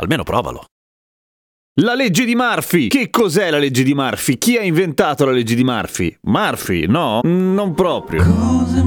Almeno provalo. La legge di Murphy! Che cos'è la legge di Murphy? Chi ha inventato la legge di Murphy? Murphy? No, non proprio. Cose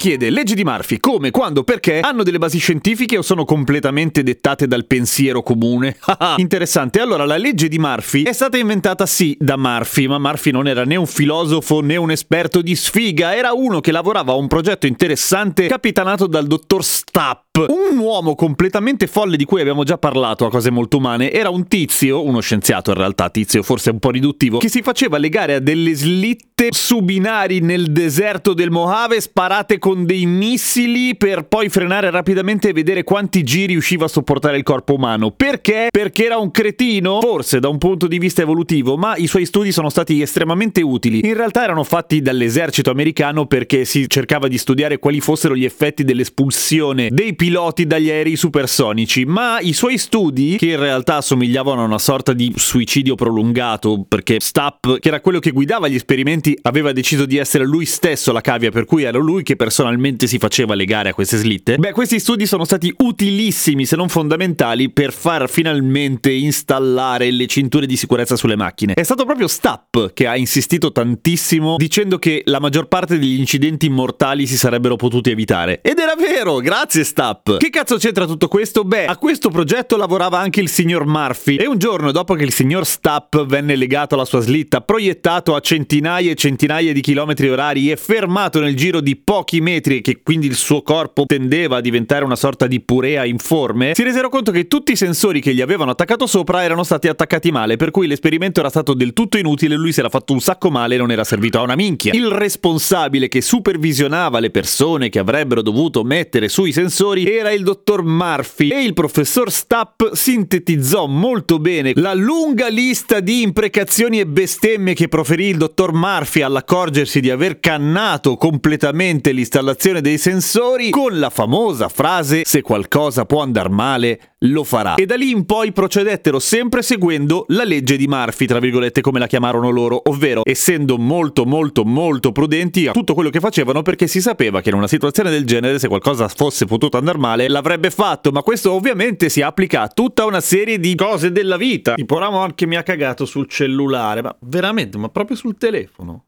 chiede, legge di Murphy, come, quando, perché? Hanno delle basi scientifiche o sono completamente dettate dal pensiero comune? Interessante, allora la legge di Murphy è stata inventata sì da Murphy, ma Murphy non era né un filosofo né un esperto di sfiga, era uno che lavorava a un progetto interessante capitanato dal dottor Stapp, un uomo completamente folle di cui abbiamo già parlato a cose molto umane, era un tizio, uno scienziato in realtà, tizio forse un po' riduttivo, che si faceva legare a delle slitte su binari nel deserto del Mojave sparate con dei missili per poi frenare rapidamente e vedere quanti giri riusciva a sopportare il corpo umano. Perché? Perché era un cretino? Forse da un punto di vista evolutivo, ma i suoi studi sono stati estremamente utili. In realtà erano fatti dall'esercito americano perché si cercava di studiare quali fossero gli effetti dell'espulsione dei piloti dagli aerei supersonici, ma i suoi studi, che in realtà assomigliavano a una sorta di suicidio prolungato, perché Stapp, che era quello che guidava gli esperimenti, aveva deciso di essere lui stesso la cavia, per cui era lui che personalmente si faceva legare a queste slitte. Beh, questi studi sono stati utilissimi, se non fondamentali, per far finalmente installare le cinture di sicurezza sulle macchine. È stato proprio Stapp che ha insistito tantissimo dicendo che la maggior parte degli incidenti mortali si sarebbero potuti evitare. Ed era vero, grazie Stapp. Che cazzo c'entra tutto questo? Beh, a questo progetto lavorava anche il signor Murphy e un giorno dopo che il signor Stapp venne legato alla sua slitta, proiettato a centinaia e centinaia di chilometri orari e fermato nel giro di pochi metri e che quindi il suo corpo tendeva a diventare una sorta di purea informe, si resero conto che tutti i sensori che gli avevano attaccato sopra erano stati attaccati male, per cui l'esperimento era stato del tutto inutile, lui si era fatto un sacco male e non era servito a una minchia. Il responsabile che supervisionava le persone che avrebbero dovuto mettere sui sensori era il dottor Murphy e il professor Stapp sintetizzò molto bene la lunga lista di imprecazioni e bestemmie che proferì il dottor Murphy all'accorgersi di aver cannato completamente l'installazione dei sensori con la famosa frase se qualcosa può andar male lo farà. E da lì in poi procedettero sempre seguendo la legge di Murphy, tra virgolette come la chiamarono loro, ovvero essendo molto molto molto prudenti a tutto quello che facevano perché si sapeva che in una situazione del genere se qualcosa fosse potuto andare male l'avrebbe fatto, ma questo ovviamente si applica a tutta una serie di cose della vita. Tipo Ramon che mi ha cagato sul cellulare, ma veramente, ma proprio sul telefono.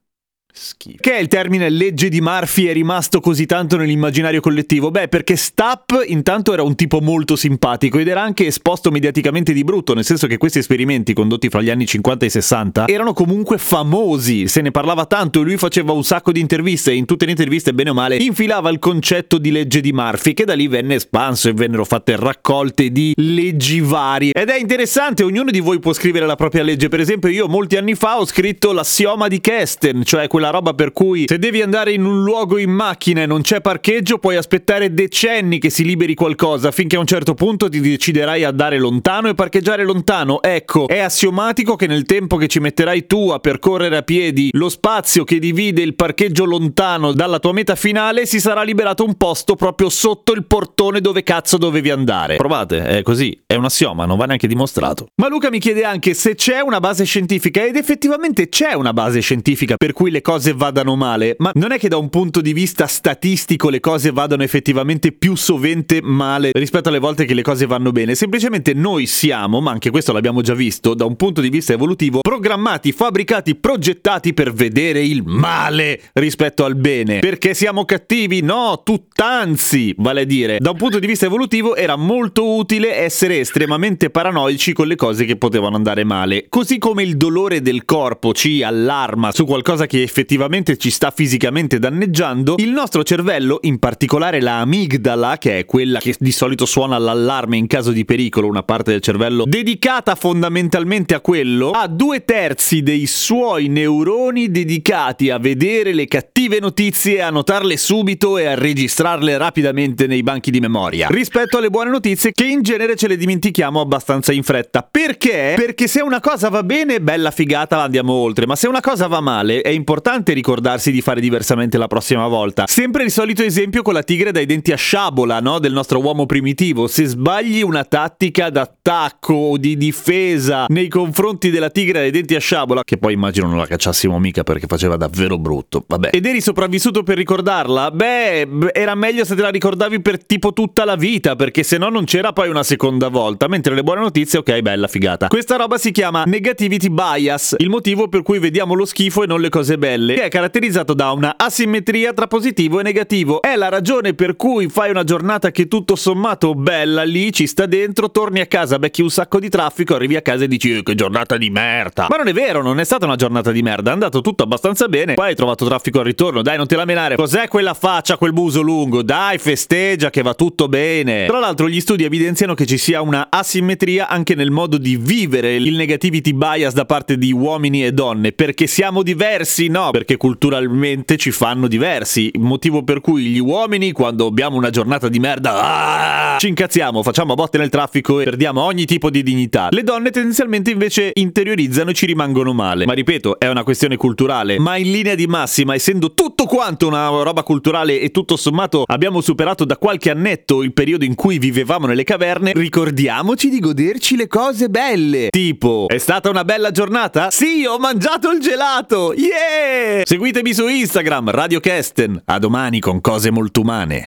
Schifo. Che il termine legge di Murphy è rimasto così tanto nell'immaginario collettivo? Beh, perché Stapp intanto era un tipo molto simpatico ed era anche esposto mediaticamente di brutto, nel senso che questi esperimenti condotti fra gli anni 50 e 60 erano comunque famosi, se ne parlava tanto e lui faceva un sacco di interviste e in tutte le interviste, bene o male, infilava il concetto di legge di Murphy, che da lì venne espanso e vennero fatte raccolte di leggi varie. Ed è interessante, ognuno di voi può scrivere la propria legge, per esempio io molti anni fa ho scritto l'assioma di Kesten, cioè quella roba per cui se devi andare in un luogo in macchina e non c'è parcheggio, puoi aspettare decenni che si liberi qualcosa finché a un certo punto ti deciderai a andare lontano e parcheggiare lontano. Ecco, è assiomatico che nel tempo che ci metterai tu a percorrere a piedi lo spazio che divide il parcheggio lontano dalla tua meta finale si sarà liberato un posto proprio sotto il portone dove cazzo dovevi andare. Provate, è così, è un assioma, non va neanche dimostrato. Ma Luca mi chiede anche se c'è una base scientifica ed effettivamente c'è una base scientifica per cui le cose vadano male, ma non è che da un punto di vista statistico le cose vadano effettivamente più sovente male rispetto alle volte che le cose vanno bene, semplicemente noi siamo, ma anche questo l'abbiamo già visto, da un punto di vista evolutivo, programmati, fabbricati, progettati per vedere il male rispetto al bene. Perché siamo cattivi? No, tutt'anzi, vale a dire, da un punto di vista evolutivo era molto utile essere estremamente paranoici con le cose che potevano andare male, così come il dolore del corpo ci allarma su qualcosa che effettivamente effettivamente ci sta fisicamente danneggiando, il nostro cervello, in particolare la amigdala, che è quella che di solito suona l'allarme in caso di pericolo, una parte del cervello dedicata fondamentalmente a quello, ha due terzi dei suoi neuroni dedicati a vedere le cattive notizie, a notarle subito e a registrarle rapidamente nei banchi di memoria. Rispetto alle buone notizie che in genere ce le dimentichiamo abbastanza in fretta. Perché? Perché se una cosa va bene, bella figata, andiamo oltre, ma se una cosa va male, è importante ricordarsi di fare diversamente la prossima volta. Sempre il solito esempio con la tigre dai denti a sciabola, no? Del nostro uomo primitivo. Se sbagli una tattica d'attacco o di difesa nei confronti della tigre dai denti a sciabola, che poi immagino non la cacciassimo mica perché faceva davvero brutto, vabbè. Ed eri sopravvissuto per ricordarla? Beh, era meglio se te la ricordavi per tipo tutta la vita, perché se no non c'era poi una seconda volta. Mentre le buone notizie, ok, bella figata. Questa roba si chiama negativity bias, il motivo per cui vediamo lo schifo e non le cose belle, che è caratterizzato da una asimmetria tra positivo e negativo. È la ragione per cui fai una giornata che tutto sommato bella lì, ci sta dentro, torni a casa, becchi un sacco di traffico, arrivi a casa e dici eh, che giornata di merda. Ma non è vero, non è stata una giornata di merda, è andato tutto abbastanza bene. Poi hai trovato traffico al ritorno, dai, non te la menare. Cos'è quella faccia, quel muso lungo? Dai, festeggia che va tutto bene. Tra l'altro gli studi evidenziano che ci sia una asimmetria anche nel modo di vivere il negativity bias da parte di uomini e donne, perché siamo diversi, no, perché culturalmente ci fanno diversi, motivo per cui gli uomini quando abbiamo una giornata di merda ah, ci incazziamo, facciamo botte nel traffico e perdiamo ogni tipo di dignità. Le donne tendenzialmente invece interiorizzano e ci rimangono male. Ma ripeto, è una questione culturale, ma in linea di massima, essendo tutto quanto una roba culturale e tutto sommato abbiamo superato da qualche annetto il periodo in cui vivevamo nelle caverne, ricordiamoci di goderci le cose belle. Tipo, è stata una bella giornata? Sì, ho mangiato il gelato! Yeah! Seguitemi su Instagram, Radio Kesten. A domani con cose molto umane.